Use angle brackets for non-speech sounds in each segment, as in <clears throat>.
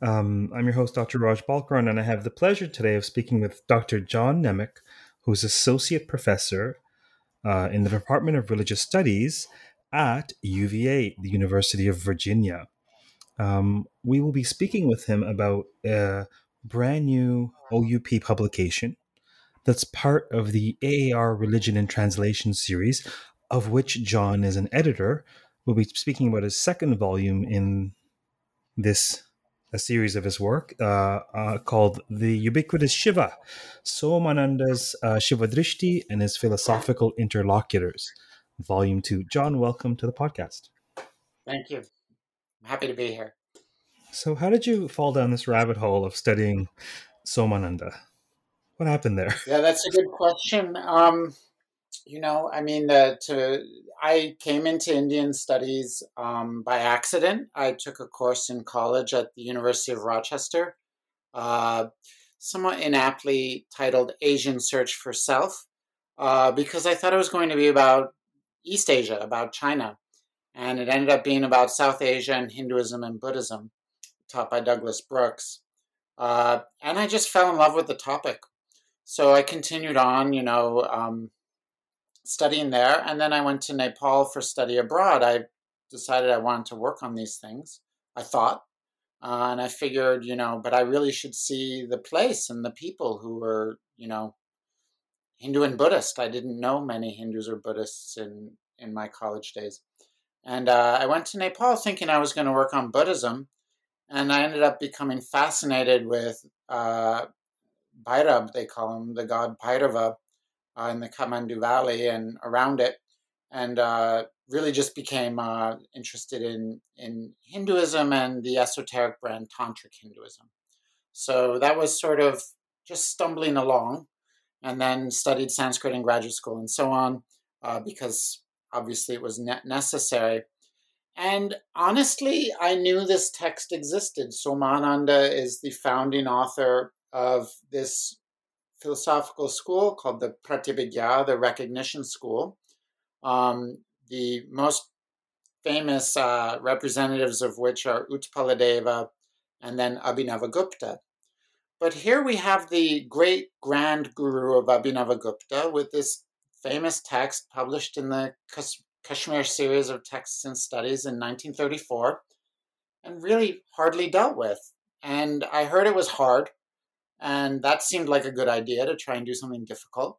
Um, I'm your host, Dr. Raj Balkaran, and I have the pleasure today of speaking with Dr. John Nemec, who's Associate Professor uh, in the Department of Religious Studies at UVA, the University of Virginia. Um, we will be speaking with him about a brand new OUP publication that's part of the AAR Religion and Translation series, of which John is an editor. We'll be speaking about his second volume in this a series of his work uh, uh, called The Ubiquitous Shiva, Somananda's uh, Shiva Drishti and His Philosophical Interlocutors, Volume 2. John, welcome to the podcast. Thank you. I'm happy to be here. So, how did you fall down this rabbit hole of studying Somananda? What happened there? Yeah, that's a good question. Um, you know, I mean, to I came into Indian studies um, by accident. I took a course in college at the University of Rochester, uh, somewhat inaptly titled "Asian Search for Self," uh, because I thought it was going to be about East Asia, about China, and it ended up being about South Asia and Hinduism and Buddhism, taught by Douglas Brooks. Uh, and I just fell in love with the topic so I continued on, you know, um, studying there. And then I went to Nepal for study abroad. I decided I wanted to work on these things, I thought. Uh, and I figured, you know, but I really should see the place and the people who were, you know, Hindu and Buddhist. I didn't know many Hindus or Buddhists in, in my college days. And uh, I went to Nepal thinking I was going to work on Buddhism. And I ended up becoming fascinated with uh, Bhairab, they call him, the god Bhairava, uh, in the Kathmandu Valley and around it, and uh, really just became uh, interested in, in Hinduism and the esoteric brand Tantric Hinduism. So that was sort of just stumbling along, and then studied Sanskrit in graduate school and so on, uh, because obviously it was ne- necessary. And honestly, I knew this text existed. Somananda is the founding author of this philosophical school called the Pratyabhijna, the Recognition School. Um, the most famous uh, representatives of which are Utpaladeva and then Abhinavagupta. But here we have the great grand guru of Abhinavagupta with this famous text published in the Kashmir series of texts and studies in 1934 and really hardly dealt with. And I heard it was hard. And that seemed like a good idea to try and do something difficult.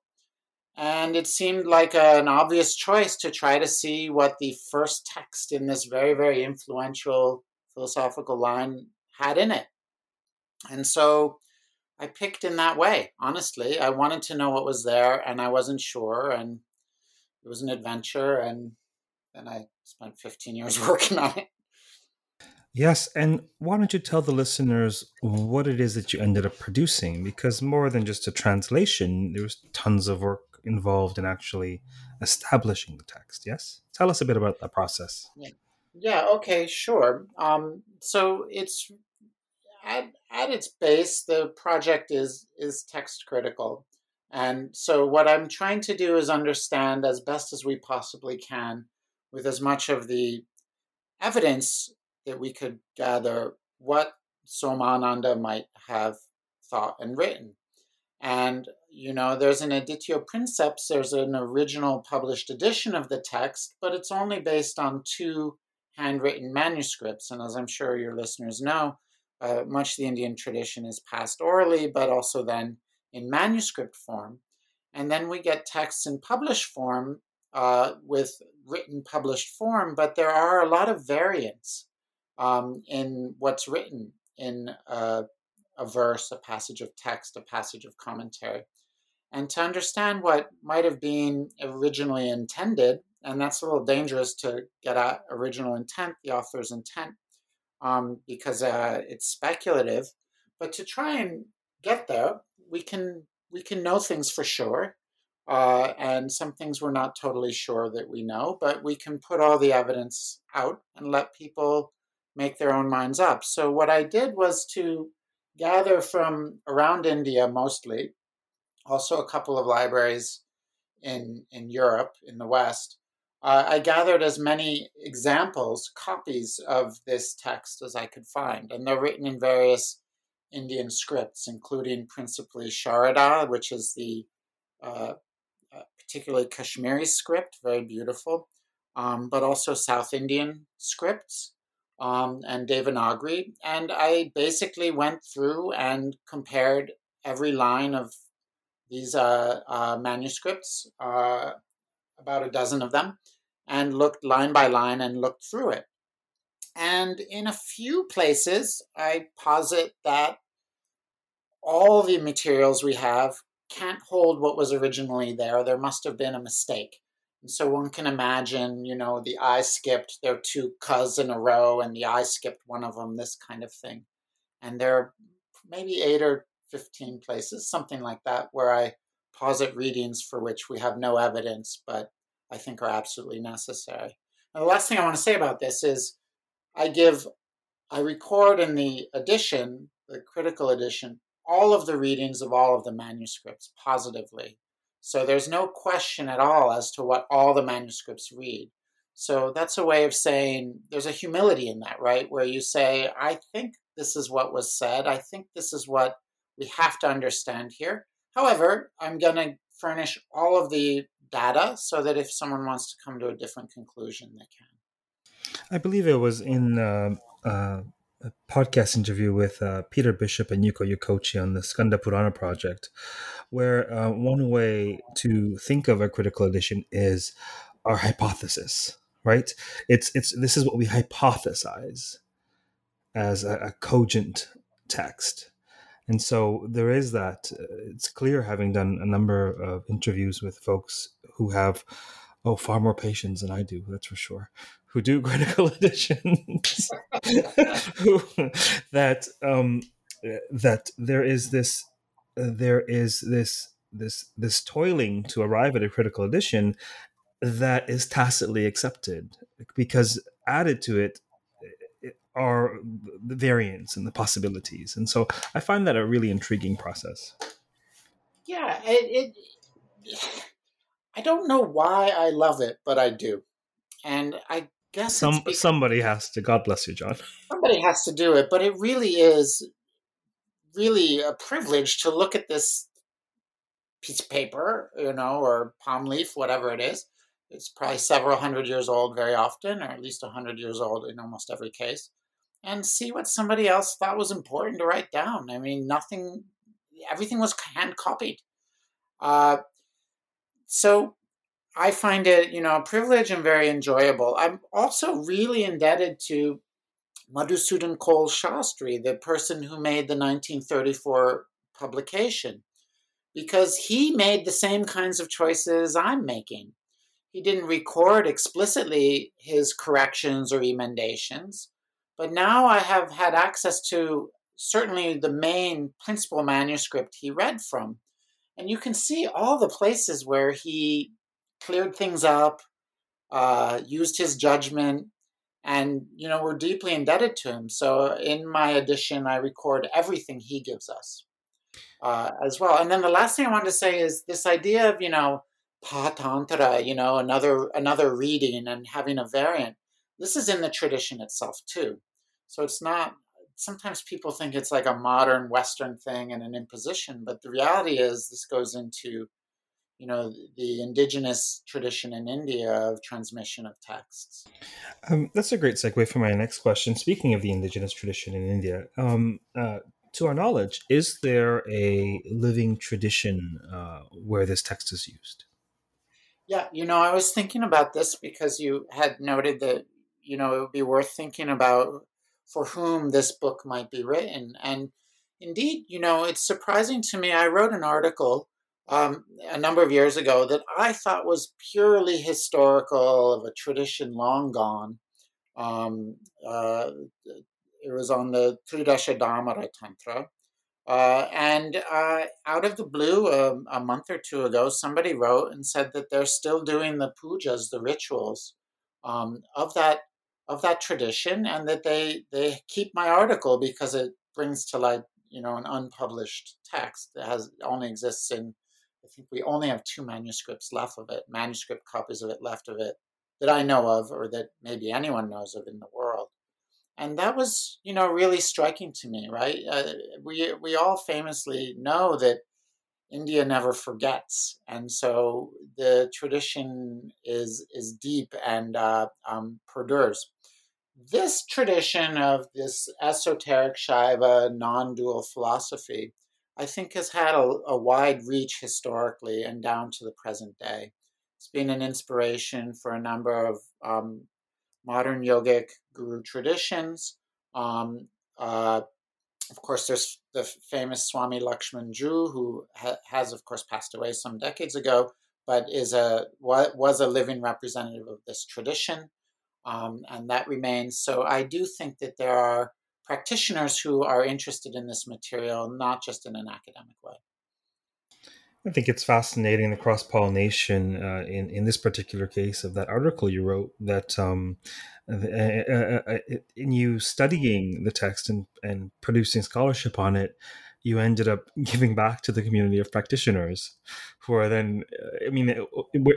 And it seemed like an obvious choice to try to see what the first text in this very, very influential philosophical line had in it. And so I picked in that way, honestly. I wanted to know what was there and I wasn't sure. And it was an adventure. And then I spent 15 years <laughs> working on it. Yes, and why don't you tell the listeners what it is that you ended up producing? Because more than just a translation, there was tons of work involved in actually establishing the text. Yes, tell us a bit about that process. Yeah, yeah okay, sure. Um, so it's at, at its base, the project is is text critical, and so what I'm trying to do is understand as best as we possibly can, with as much of the evidence that we could gather, what Somananda might have thought and written. And, you know, there's an editio princeps, there's an original published edition of the text, but it's only based on two handwritten manuscripts. And as I'm sure your listeners know, uh, much the Indian tradition is passed orally, but also then in manuscript form. And then we get texts in published form uh, with written published form, but there are a lot of variants um, in what's written in uh, a verse, a passage of text, a passage of commentary. And to understand what might have been originally intended, and that's a little dangerous to get at original intent, the author's intent, um, because uh, it's speculative. But to try and get there, we can we can know things for sure, uh, and some things we're not totally sure that we know. But we can put all the evidence out and let people make their own minds up. So what I did was to gather from around India mostly, also a couple of libraries in in Europe in the West, uh, I gathered as many examples, copies of this text as I could find, and they're written in various Indian scripts, including principally Sharada, which is the uh, uh, particularly Kashmiri script, very beautiful, um, but also South Indian scripts um, and Devanagari. And I basically went through and compared every line of these uh, uh, manuscripts uh, about a dozen of them, and looked line by line and looked through it. And in a few places, I posit that all the materials we have can't hold what was originally there. There must have been a mistake. And so one can imagine, you know, the eye skipped, there are two cuz in a row, and the eye skipped one of them, this kind of thing. And there are maybe eight or 15 places, something like that, where I posit readings for which we have no evidence, but I think are absolutely necessary. Now, the last thing I want to say about this is I give, I record in the edition, the critical edition, all of the readings of all of the manuscripts positively. So there's no question at all as to what all the manuscripts read. So that's a way of saying there's a humility in that, right? Where you say, I think this is what was said. I think this is what we have to understand here. However, I'm going to furnish all of the data so that if someone wants to come to a different conclusion, they can. I believe it was in uh, uh, a podcast interview with uh, Peter Bisschop and Yuko Yokochi on the Skanda Purana project, where uh, one way to think of a critical edition is our hypothesis, right? It's it's this is what we hypothesize as a, a cogent text and so there is that. Uh, it's clear, having done a number of interviews with folks who have, oh, far more patience than I do, that's for sure, who do <laughs> critical editions, <laughs> who, that um, that there is this, there is this this this toiling to arrive at a critical edition that is tacitly accepted because added to it are the variants and the possibilities. And so I find that a really intriguing process. Yeah, it, it I don't know why I love it, but I do. And I guess Some, somebody has to. God bless you, John. Somebody has to do it, but it really is really a privilege to look at this piece of paper, you know, or palm leaf, whatever it is. It's probably several hundred years old very often, or at least a hundred years old in almost every case and see what somebody else thought was important to write down. I mean, nothing, everything was hand copied. Uh, so I find it, you know, a privilege and very enjoyable. I'm also really indebted to Madhusudan Kaul Shastri, the person who made the 1934 publication, because he made the same kinds of choices I'm making. He didn't record explicitly his corrections or emendations, But now I have had access to certainly the main principal manuscript he read from. And you can see all the places where he cleared things up, uh, used his judgment, and you know we're deeply indebted to him. So in my edition, I record everything he gives us uh, as well. And then the last thing I wanted to say is this idea of you know pathantara, you know another another reading and having a variant. This is in the tradition itself too. So it's not. Sometimes people think it's like a modern Western thing and an imposition, but the reality is this goes into you know the indigenous tradition in India of transmission of texts. Um, that's a great segue for my next question. Speaking of the indigenous tradition in India, um, uh, to our knowledge, is there a living tradition uh, where this text is used? Yeah, you know, I was thinking about this because you had noted that you know it would be worth thinking about for whom this book might be written, and indeed, you know, it's surprising to me. I wrote an article um, a number of years ago that I thought was purely historical of a tradition long gone. Um, uh, it was on the Tridasha Dhamara Tantra. Uh, and uh, out of the blue, um, a month or two ago, somebody wrote and said that they're still doing the pujas, the rituals um, of that of that tradition, and that they they keep my article because it brings to light, you know, an unpublished text that has only exists in I think we only have two manuscripts left of it, manuscript copies of it left of it that I know of, or that maybe anyone knows of in the world. And that was, you know, really striking to me. Right? Uh, we we all famously know that India never forgets, and so the tradition is is deep and uh, um, perdures. This tradition of this esoteric Shaiva non-dual philosophy I think has had a, a, wide reach historically and down to the present day. It's been an inspiration for a number of um, modern yogic guru traditions. Um, uh, of course, there's the famous Swami Lakshman Ju, who ha- has, of course, passed away some decades ago, but is a was a living representative of this tradition, um, and that remains. So I do think that there are practitioners who are interested in this material, not just in an academic way. I think it's fascinating the cross pollination uh, in in this particular case of that article you wrote. That um, uh, uh, uh, in you studying the text and and producing scholarship on it, you ended up <laughs> giving back to the community of practitioners, who are then. I mean,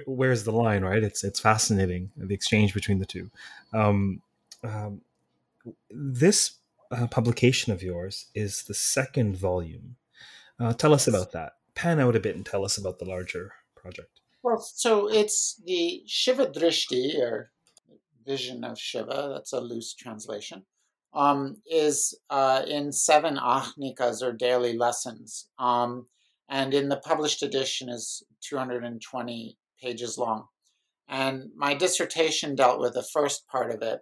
where's the line, right? It's it's fascinating the exchange between the two. Um, um, this uh, publication of yours is the second volume. Uh, tell us about that. Pan out a bit and tell us about the larger project. Well, so it's the Shiva Drishti, or Vision of Shiva, that's a loose translation, um, is uh, in seven Ahnikas, or daily lessons. Um, and in the published edition is 220 pages long. And my dissertation dealt with the first part of it.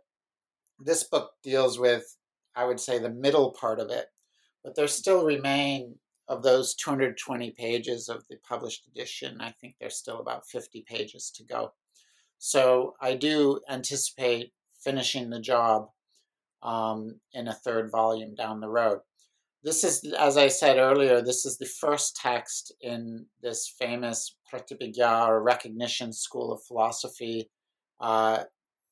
This book deals with I would say, the middle part of it. But there still remain, of those 220 pages of the published edition, I think there's still about 50 pages to go. So I do anticipate finishing the job um, in a third volume down the road. This is, as I said earlier, this is the first text in this famous Pratyabhijna or recognition school of philosophy. Uh,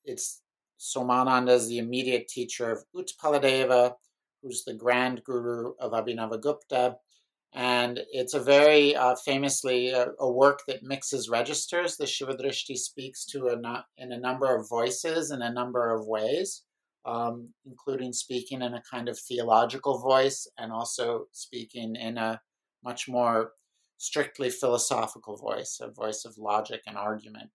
it's Somananda is the immediate teacher of Utpaladeva, who's the grand guru of Abhinavagupta. And it's a very uh, famously a, uh, a, work that mixes registers. The Shivadrishti speaks to a in a number of voices in a number of ways, um, including speaking in a kind of theological voice and also speaking in a much more strictly philosophical voice, a voice of logic and argument.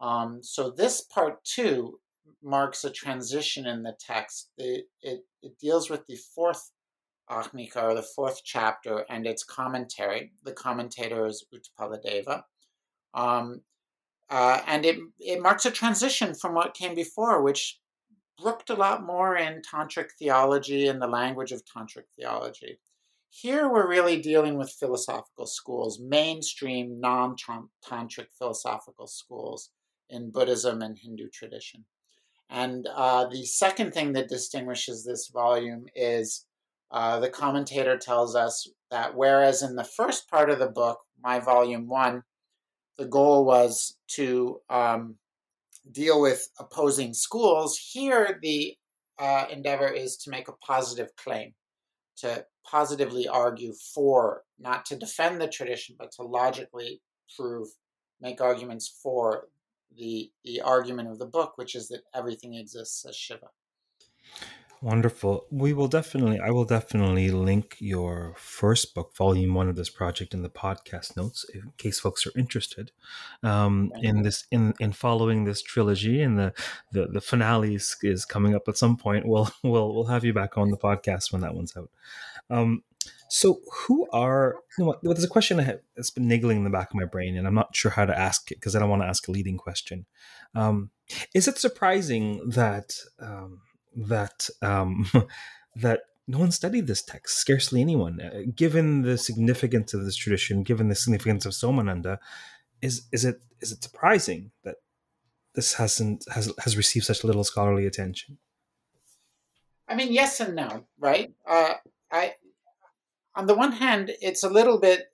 Um, so this part two marks a transition in the text. It, it, it deals with the fourth Ahnika, or the fourth chapter, and its commentary. The commentator is Utpaladeva. Um, uh, and it, it marks a transition from what came before, which looked a lot more in tantric theology and the language of tantric theology. Here we're really dealing with philosophical schools, mainstream non tantric philosophical schools in Buddhism and Hindu tradition. And uh, the second thing that distinguishes this volume is uh, the commentator tells us that whereas in the first part of the book, my volume one, the goal was to um, deal with opposing schools, here the uh, endeavor is to make a positive claim, to positively argue for, not to defend the tradition, but to logically prove, make arguments for the the argument of the book, which is that everything exists as Shiva. Wonderful. We will definitely, I will definitely link your first book, volume one of this project, in the podcast notes in case folks are interested. Um, in this, in in following this trilogy, and the the the finale is, is coming up at some point. We'll <laughs> we'll we'll have you back on the podcast when that one's out. Um, so, who are you know, there's a question that's been niggling in the back of my brain, and I'm not sure how to ask it because I don't want to ask a leading question. Um, is it surprising that um, that um, <laughs> that no one studied this text, scarcely anyone. Uh, given the significance of this tradition, given the significance of Somananda, is is it is it surprising that this hasn't has has received such little scholarly attention? I mean, yes and no, right? Uh, I on the one hand, it's a little bit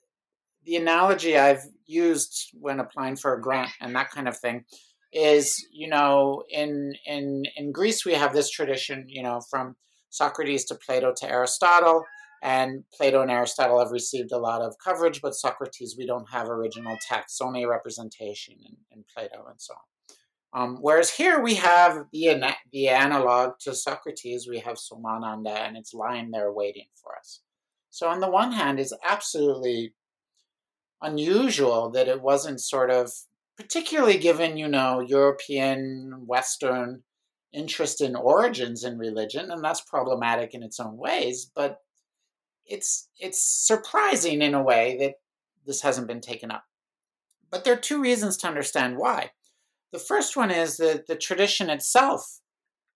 the analogy I've used when applying for a grant and that kind of thing is you know in in in Greece we have this tradition you know from Socrates to Plato to Aristotle and Plato and Aristotle have received a lot of coverage but Socrates we don't have original texts only a representation in, in Plato and so on. Um, whereas here we have the the analog to Socrates we have Somananda and it's lying there waiting for us so on the one hand it's absolutely unusual that it wasn't sort of particularly given, you know, European, Western interest in origins in religion, and that's problematic in its own ways, but it's it's surprising in a way that this hasn't been taken up. But there are two reasons to understand why. The first one is that the tradition itself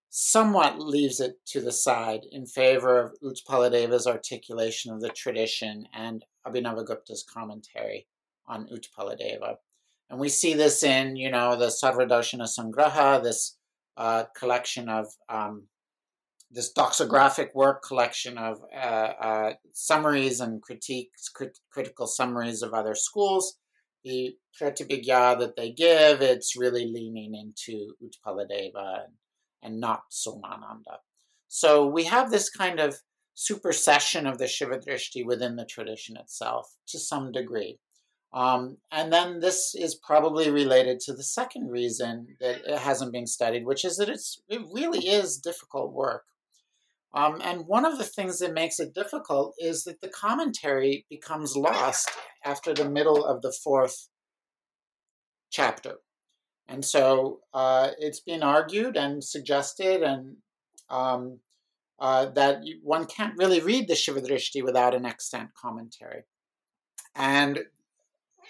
somewhat leaves it to the side in favor of Utpaladeva's articulation of the tradition and Abhinavagupta's commentary on Utpaladeva. And we see this in, you know, the Sarvadarshana Sangraha, this uh, collection of um, this doxographic work collection of uh, uh, summaries and critiques, crit- critical summaries of other schools. The Pratyabhijna that they give, it's really leaning into Utpaladeva and, and not Somananda. So we have this kind of supersession of the Shiva Shivadrishti within the tradition itself to some degree. Um, and then this is probably related to the second reason that it hasn't been studied, which is that it's it really is difficult work. Um, and one of the things that makes it difficult is that the commentary becomes lost after the middle of the fourth chapter. And so uh, it's been argued and suggested and um, uh, that one can't really read the Shivadrishti without an extant commentary. And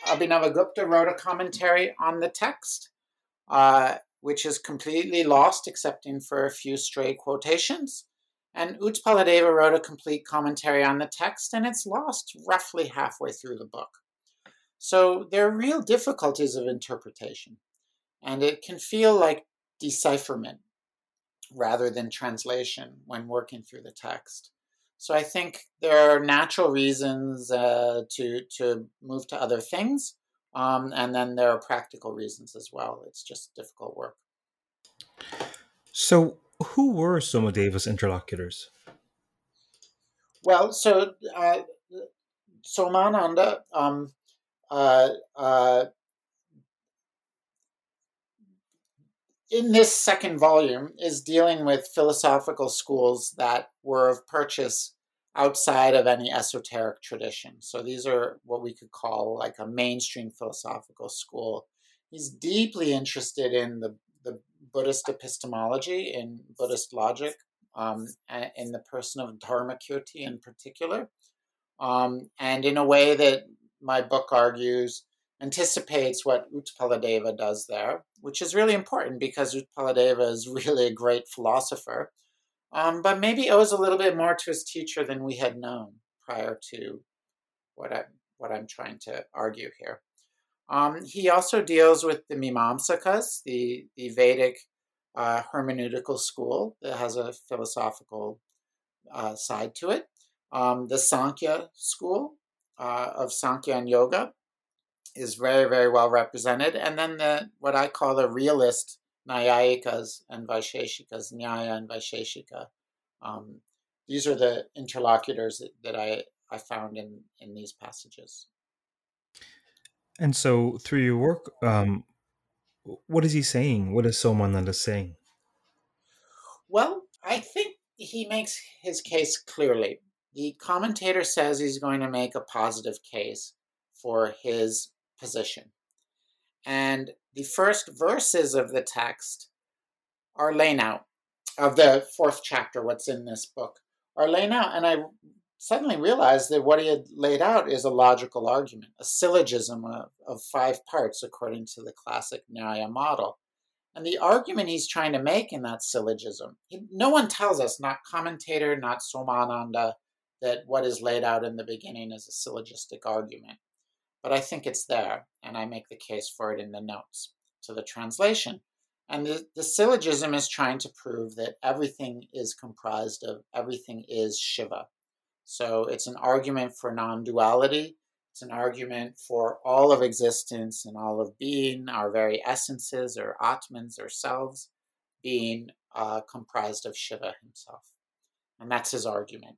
Abhinavagupta wrote a commentary on the text, uh, which is completely lost, excepting for a few stray quotations. And Utpaladeva wrote a complete commentary on the text, and it's lost roughly halfway through the book. So there are real difficulties of interpretation, and it can feel like decipherment rather than translation when working through the text. So I think there are natural reasons uh, to to move to other things, um, and then there are practical reasons as well. It's just difficult work. So, who were Somadeva's interlocutors? Well, so uh, Somananda um, uh, uh, in this second volume is dealing with philosophical schools that were of purchase outside of any esoteric tradition. So these are what we could call like a mainstream philosophical school. He's deeply interested in the, the Buddhist epistemology, in Buddhist logic, um, in the person of Dharmakirti in particular, um, and in a way that my book argues anticipates what Utpaladeva does there, which is really important because Utpaladeva is <laughs> really a great philosopher, um, but maybe owes a little bit more to his teacher than we had known prior to what I what I'm trying to argue here. Um, he also deals with the Mimamsakas, the the Vedic uh, hermeneutical school that has a philosophical uh, side to it. Um, the Sankhya school uh, of Sankhya and Yoga is very, very well represented. And then the what I call the realist Nyayikas and Vaisheshikas, Nyaya and Vaisheshika. Um, these are the interlocutors that, that I, I found in, in these passages. And so, through your work, um, what is he saying? What is Somananda saying? Well, I think he makes his case clearly. The commentator says he's going to make a positive case for his position. And the first verses of the text are laying out, of the fourth chapter, what's in this book, are laying out. And I suddenly realized that what he had laid out is a logical argument, a syllogism of, of five parts according to the classic Nyaya model. And the argument he's trying to make in that syllogism, no one tells us, not commentator, not Somananda, that what is laid out in the beginning is a syllogistic argument. But I think it's there, and I make the case for it in the notes to the translation. And the, the syllogism is trying to prove that everything is comprised of, everything is Shiva. So it's an argument for non duality. It's an argument for all of existence and all of being, our very essences or Atmans or selves, being uh, comprised of Shiva himself. And that's his argument.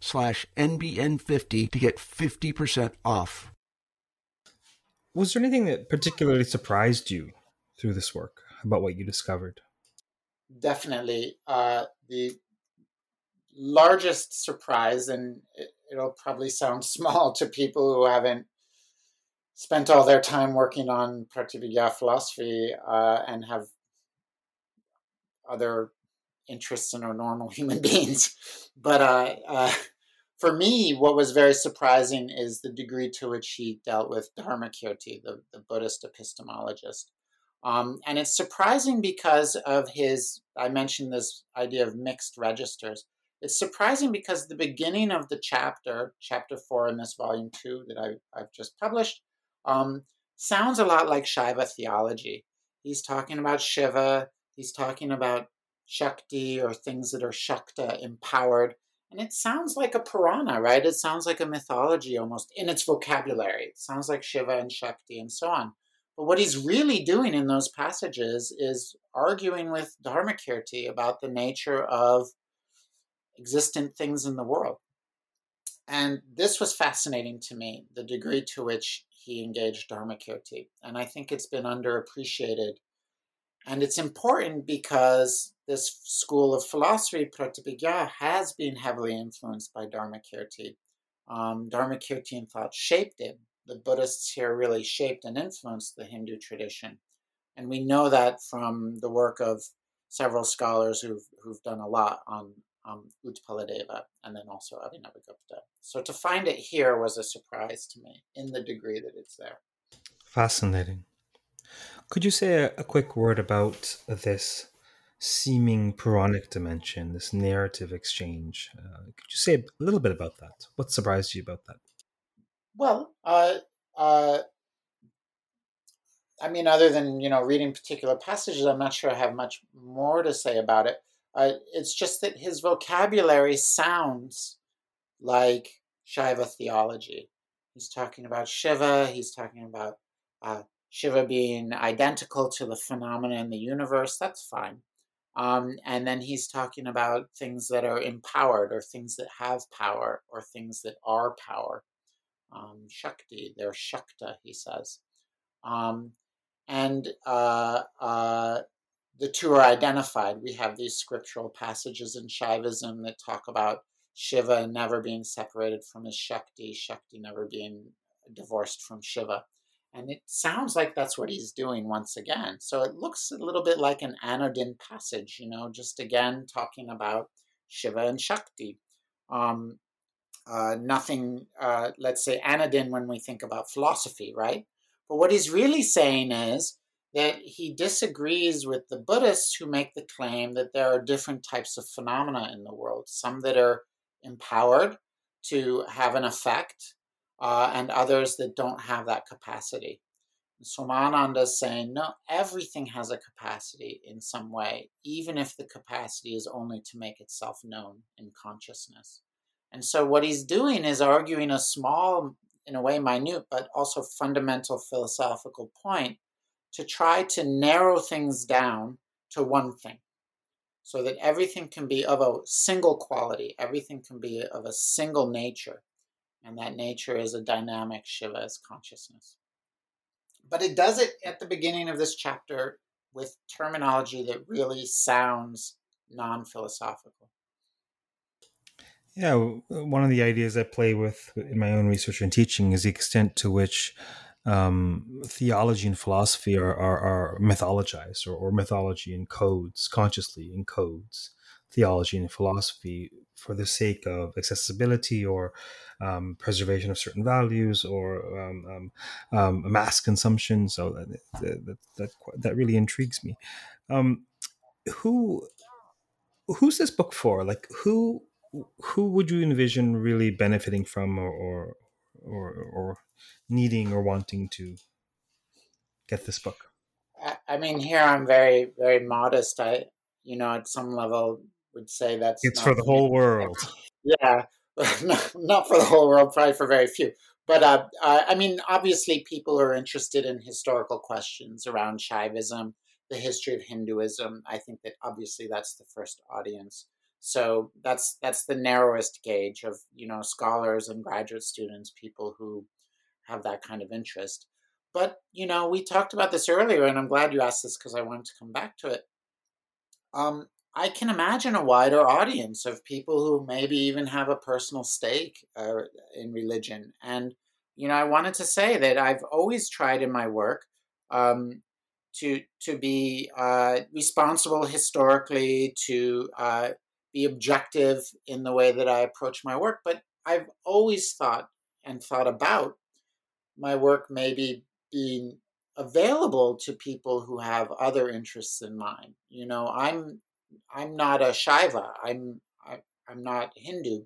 slash NBN50 to get 50% off. Was there anything that particularly surprised you through this work about what you discovered? Definitely. Uh, the largest surprise, and it'll probably sound <laughs> small to people who haven't spent all their time working on Pratyabhijna philosophy uh, and have other interests in our normal <laughs> human beings. But uh, uh, for me, what was very surprising is the degree to which he dealt with Dharmakirti, the, the Buddhist epistemologist. Um, and it's surprising because of his, I mentioned this idea of mixed registers. It's surprising because the beginning of the chapter, chapter four in this volume two that I, I've just published, um, sounds a lot like Shaiva theology. He's talking about Shiva, he's talking about Shakti or things that are Shakta empowered. And it sounds like a Purana, right? It sounds like a mythology almost in its vocabulary. It sounds like Shiva and Shakti and so on. But what he's really doing in those passages is arguing with Dharmakirti about the nature of existent things in the world. And this was fascinating to me, the degree to which he engaged Dharmakirti. And I think it's been underappreciated. And it's important because this school of philosophy, Pratyabhijna, has been heavily influenced by Dharmakirti. Um, Dharmakirtian thought shaped it. The Buddhists here really shaped and influenced the Hindu tradition. And we know that from the work of several scholars who've, who've done a lot on um, Utpaladeva and then also Abhinavagupta. So to find it here was a surprise to me in the degree that it's there. Fascinating. Could you say a, a quick word about this seeming Puranic dimension, this narrative exchange. Uh, could you say a little bit about that? What surprised you about that? Well, uh, uh, I mean, other than you know reading particular passages, I'm not sure I have much more to say about it. Uh, it's just that his vocabulary sounds like Shaiva theology. He's talking about Shiva. He's talking about uh, Shiva being identical to the phenomena in the universe. That's fine. Um, and then he's talking about things that are empowered or things that have power or things that are power. Um, Shakti, they're Shakta, he says. Um, and uh, uh, the two are identified. We have these scriptural passages in Shaivism that talk about Shiva never being separated from his Shakti, Shakti never being divorced from Shiva. And it sounds like that's what he's doing once again. So it looks a little bit like an Anodin passage, you know, just again talking about Shiva and Shakti. Um, uh, nothing, uh, let's say, Anodin when we think about philosophy, right? But what he's really saying is that he disagrees with the Buddhists who make the claim that there are different types of phenomena in the world, some that are empowered to have an effect, uh, and others that don't have that capacity. Somananda is saying, no, everything has a capacity in some way, even if the capacity is only to make itself known in consciousness. And so, what he's doing is arguing a small, in a way, minute, but also fundamental philosophical point to try to narrow things down to one thing so that everything can be of a single quality, everything can be of a single nature, and that nature is a dynamic Shiva's consciousness. But it does it at the beginning of this chapter with terminology that really sounds non philosophical. Yeah, one of the ideas I play with in my own research and teaching is the extent to which um, theology and philosophy are, are, are mythologized or, or, mythology encodes consciously encodes theology and philosophy for the sake of accessibility or um, preservation of certain values or um, um, um mass consumption. So that that, that, that really intrigues me. Um, who who's this book for? Like who who would you envision really benefiting from or, or or, or needing or wanting to get this book? I mean, here I'm very, very modest. I, you know, at some level would say that's it's for the whole world. Yeah, <laughs> not, not for the whole world, probably for very few. But uh, uh, I mean, obviously, people are interested in historical questions around Shaivism, the history of Hinduism. I think that obviously that's the first audience. So that's that's the narrowest gauge of you know scholars and graduate students, people who have that kind of interest. But you know, we talked about this earlier, and I'm glad you asked this because I wanted to come back to it. Um, I can imagine a wider audience of people who maybe even have a personal stake uh, in religion. And you know, I wanted to say that I've always tried in my work um, to to be uh, responsible historically, to uh, be objective in the way that I approach my work. But I've always thought and thought about my work maybe being available to people who have other interests in mind. You know, I'm I'm not a Shaiva. I'm I, am i am not Hindu,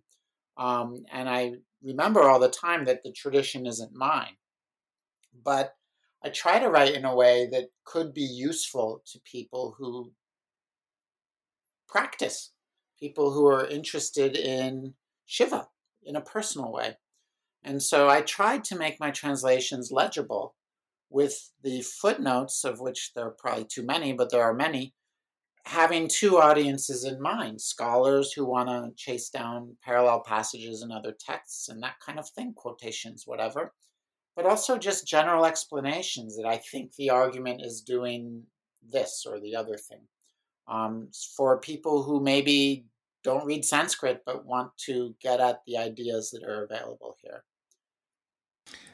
um, and I remember all the time that the tradition isn't mine. But I try to write in a way that could be useful to people who practice people who are interested in Shiva in a personal way. And so I tried to make my translations legible with the footnotes, of which there are probably too many, but there are many, having two audiences in mind scholars who want to chase down parallel passages in other texts and that kind of thing, quotations, whatever, but also just general explanations that I think the argument is doing this or the other thing um, for people who maybe don't read Sanskrit but want to get at the ideas that are available here.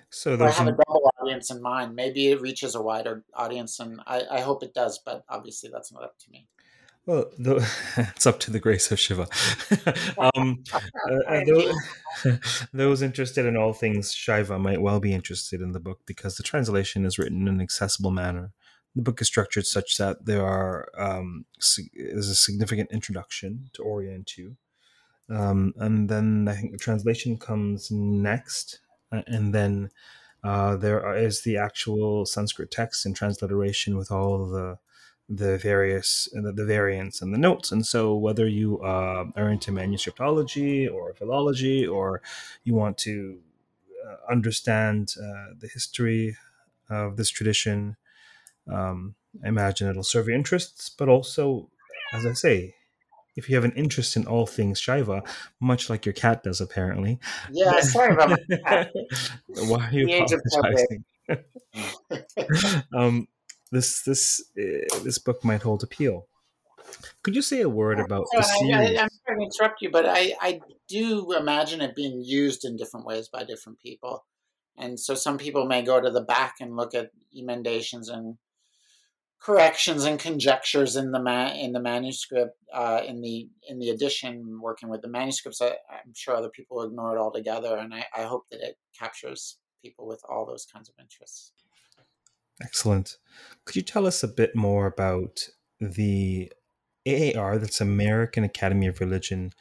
So, I have a double audience in mind. Maybe it reaches a wider audience, and I, I hope it does. But obviously, that's not up to me. Well, the, <laughs> it's up to the grace of Shiva. <laughs> um, <laughs> uh, those, those, interested in all things Shiva might well be interested in the book because the translation is written in an accessible manner. The book is structured such that there are um, is a significant introduction to orient to, um, and then I think the translation comes next, and then uh, there is the actual Sanskrit text and transliteration with all the the various the, the variants and the notes. And so, whether you uh, are into manuscriptology or philology, or you want to uh, understand uh, the history of this tradition um, I imagine it'll serve your interests, but also as I say, if you have an interest in all things Shaiva, much like your cat does apparently. Yeah, sorry about my cat. <laughs> Why are you apologizing? <laughs> um, this this uh, this book might hold appeal. Could you say a word about the series? I, am sorry to interrupt you, but I, I do imagine it being used in different ways by different people. And so some people may go to the back and look at emendations and corrections and conjectures in the ma- in the manuscript uh, in the in the edition working with the manuscripts I, am sure other people ignore it altogether and I, I hope that it captures people with all those kinds of interests excellent could you tell us a bit more about the aar that's american academy of religion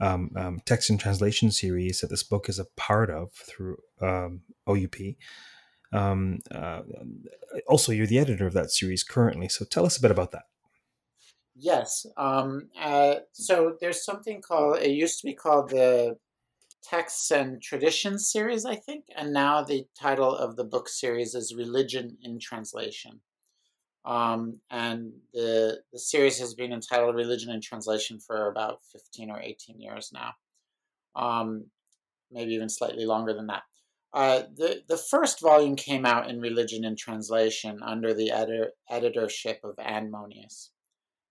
um, um, text and translation series that this book is a part of through um, oup um, uh, also, you're the editor of that series currently, so tell us a bit about that. Yes. Um, uh, so there's something called, it used to be called the Texts and Traditions series, I think, and now the title of the book series is Religion in Translation. Um, and the, the series has been entitled Religion in Translation for about 15 or 18 years now, um, maybe even slightly longer than that. Uh, the, the first volume came out in Religion in Translation under the editor, editorship of Anne Monius.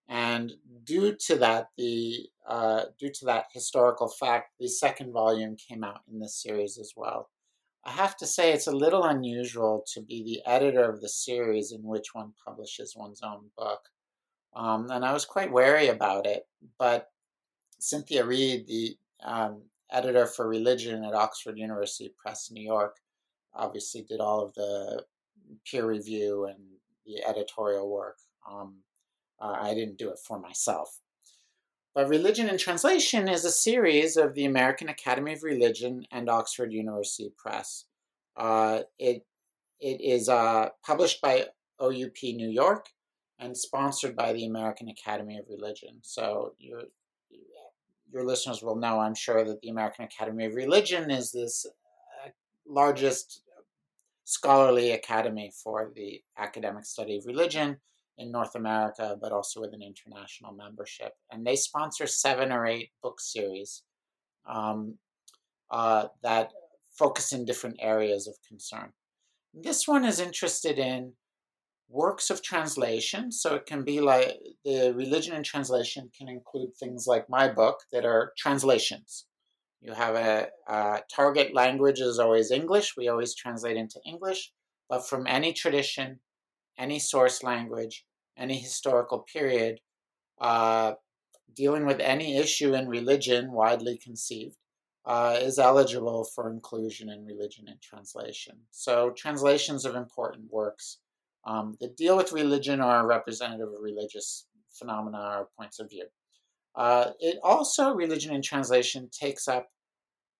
And due to that, the uh, due to that historical fact, the second volume came out in this series as well. I have to say it's a little unusual to be the editor of the series in which one publishes one's own book. Um, and I was quite wary about it. But Cynthia Read, the um, editor for religion at Oxford University Press, New York, obviously did all of the peer review and the editorial work. Um, uh, I didn't do it for myself. But Religion in Translation is a series of the American Academy of Religion and Oxford University Press. Uh, it it is uh, published by OUP New York and sponsored by the American Academy of Religion. So you're your listeners will know, I'm sure, that the American Academy of Religion is this uh, largest scholarly academy for the academic study of religion in North America, but also with an international membership. And they sponsor seven or eight book series um, uh, that focus in different areas of concern. This one is interested in works of translation. So it can be like the religion and translation can include things like my book that are translations. You have a, a, target language is always English. We always translate into English, but from any tradition, any source language, any historical period, uh, dealing with any issue in religion, widely conceived, uh, is eligible for inclusion in religion and translation. So translations of important works um, that deal with religion or are representative of religious phenomena or points of view. Uh, it also, religion and translation, takes up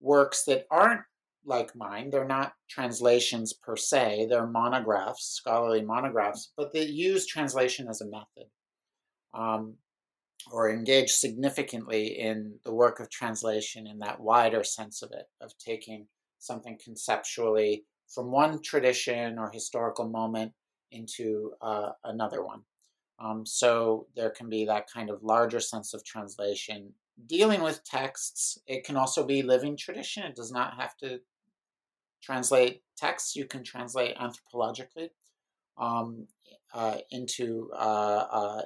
works that aren't like mine. They're not translations per se, they're monographs, scholarly monographs, but they use translation as a method. Um, or engage significantly in the work of translation in that wider sense of it, of taking something conceptually from one tradition or historical moment into uh, another one. Um, so there can be that kind of larger sense of translation. Dealing with texts, it can also be living tradition. It does not have to translate texts. You can translate anthropologically um, uh, into uh, uh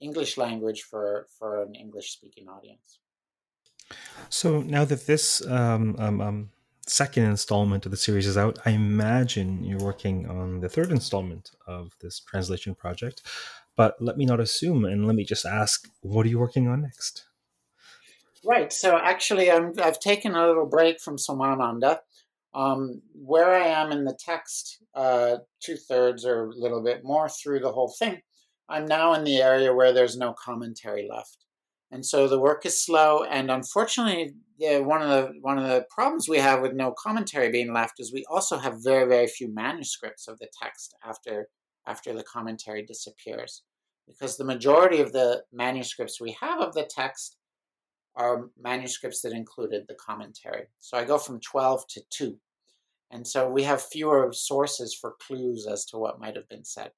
English language for, for an English speaking audience. So now that this um, um, um second installment of the series is out, I imagine you're working on the third installment of this translation project. But let me not assume, and let me just ask, what are you working on next? Right. So actually, i have taken a little break from Somananda. Um, where I am in the text, uh, two thirds or a little bit more through the whole thing, I'm now in the area where there's no commentary left and so the work is slow. And unfortunately, the, one of the one of the problems we have with no commentary being left is we also have very very few manuscripts of the text after after the commentary disappears, because the majority of the manuscripts we have of the text are manuscripts that included the commentary. So I go from twelve to two, and so we have fewer sources for clues as to what might have been said.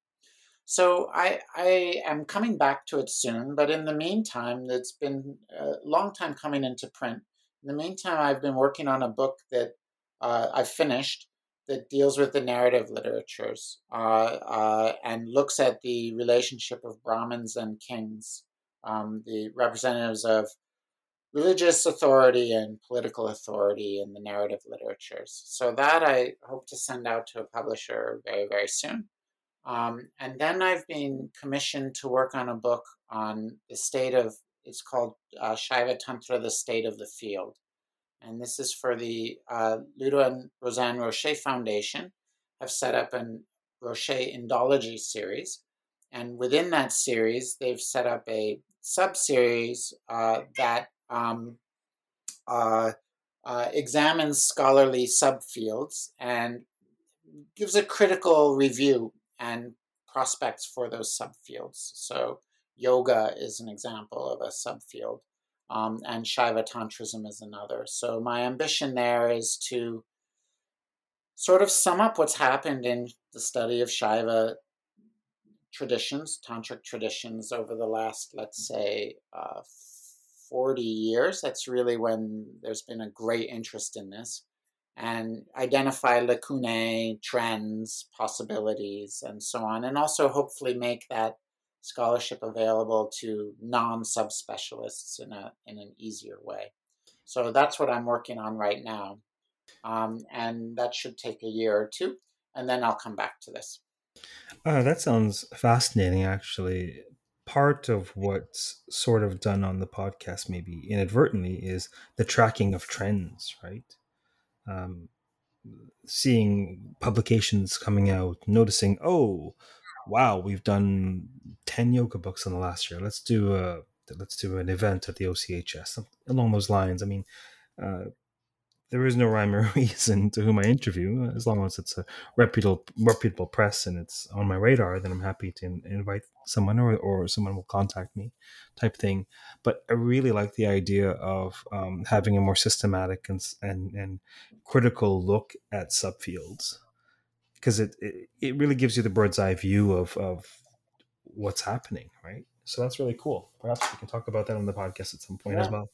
So I, I am coming back to it soon, but in the meantime, it's been a long time coming into print. In the meantime, I've been working on a book that uh, I've finished that deals with the narrative literatures uh, uh, and looks at the relationship of Brahmins and kings, um, the representatives of religious authority and political authority in the narrative literatures. So that I hope to send out to a publisher very, very soon. Um, and then I've been commissioned to work on a book on the state of, it's called uh, Shaiva Tantra, the State of the Field. And this is for the uh, Ludo and Rosane Rocher Foundation, have set up an Rocher Indology series. And within that series, they've set up a sub series uh, that um, uh, uh, examines scholarly subfields and gives a critical review and prospects for those subfields. So, yoga is an example of a subfield, um, and Shaiva Tantrism is another. So, my ambition there is to sort of sum up what's happened in the study of Shaiva traditions, tantric traditions over the last, let's say, uh, 40 years. That's really when there's been a great interest in this and identify lacunae, trends, possibilities, and so on, and also hopefully make that scholarship available to non-subspecialists in a in an easier way. So that's what I'm working on right now, um, and that should take a year or two, and then I'll come back to this. Uh, that sounds fascinating, actually. Part of what's sort of done on the podcast, maybe inadvertently, is the tracking of trends, right? um, seeing publications coming out, noticing, oh, wow, we've done ten yoga books in the last year. Let's do a let's do an event at the OCHS along those lines. I mean, uh, there is no rhyme or <laughs> reason to whom I interview. As long as it's a reputable reputable press and it's on my radar, then I'm happy to invite someone or, or someone will contact me, type thing. But I really like the idea of um, having a more systematic and, and and critical look at subfields because it, it it really gives you the bird's eye view of of what's happening, right? So that's really cool. Perhaps we can talk about that on the podcast at some point yeah. as well.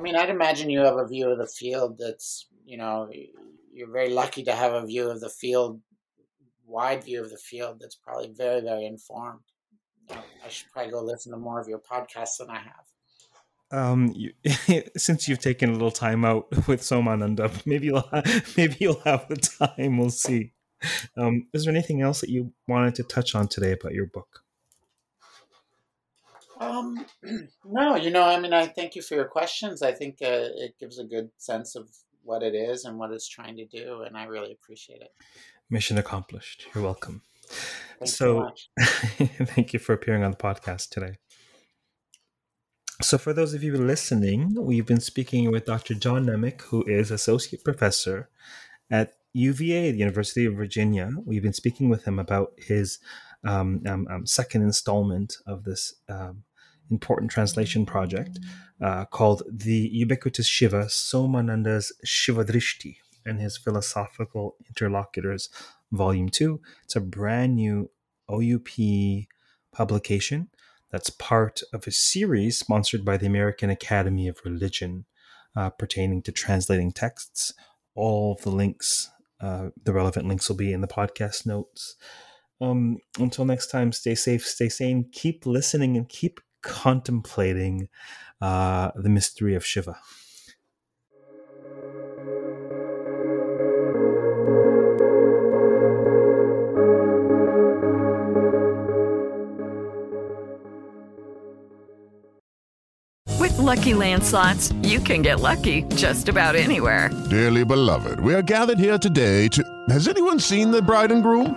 I mean, I'd imagine you have a view of the field that's, you know, you're very lucky to have a view of the field, wide view of the field that's probably very, very informed. I should probably go listen to more of your podcasts than I have. Um, you, <laughs> since you've taken a little time out <laughs> with Somananda, maybe you'll <laughs> maybe you'll have the time. We'll see. Um, is there anything else that you wanted to touch on today about your book? Um, <clears throat> no, you know, I mean, I thank you for your questions. I think uh, it gives a good sense of what it is and what it's trying to do, and I really appreciate it. Mission accomplished. You're welcome. Thanks so, <laughs> thank you for appearing on the podcast today. So, for those of you listening, we've been speaking with Dr. John Nemec, who is associate professor at UVA, the University of Virginia. We've been speaking with him about his um, um, um, second installment of this um, important translation project uh, called The Ubiquitous Shiva, Somananda's Shivadrishti and His Philosophical Interlocutors, Volume 2. It's a brand new OUP publication that's part of a series sponsored by the American Academy of Religion uh, pertaining to translating texts. All of the links, uh, the relevant links will be in the podcast notes. Um, until next time, stay safe, stay sane, keep listening, and keep contemplating uh, the mystery of Shiva. With lucky landslots, you can get lucky just about anywhere. Dearly beloved, we are gathered here today to. Has anyone seen the bride and groom?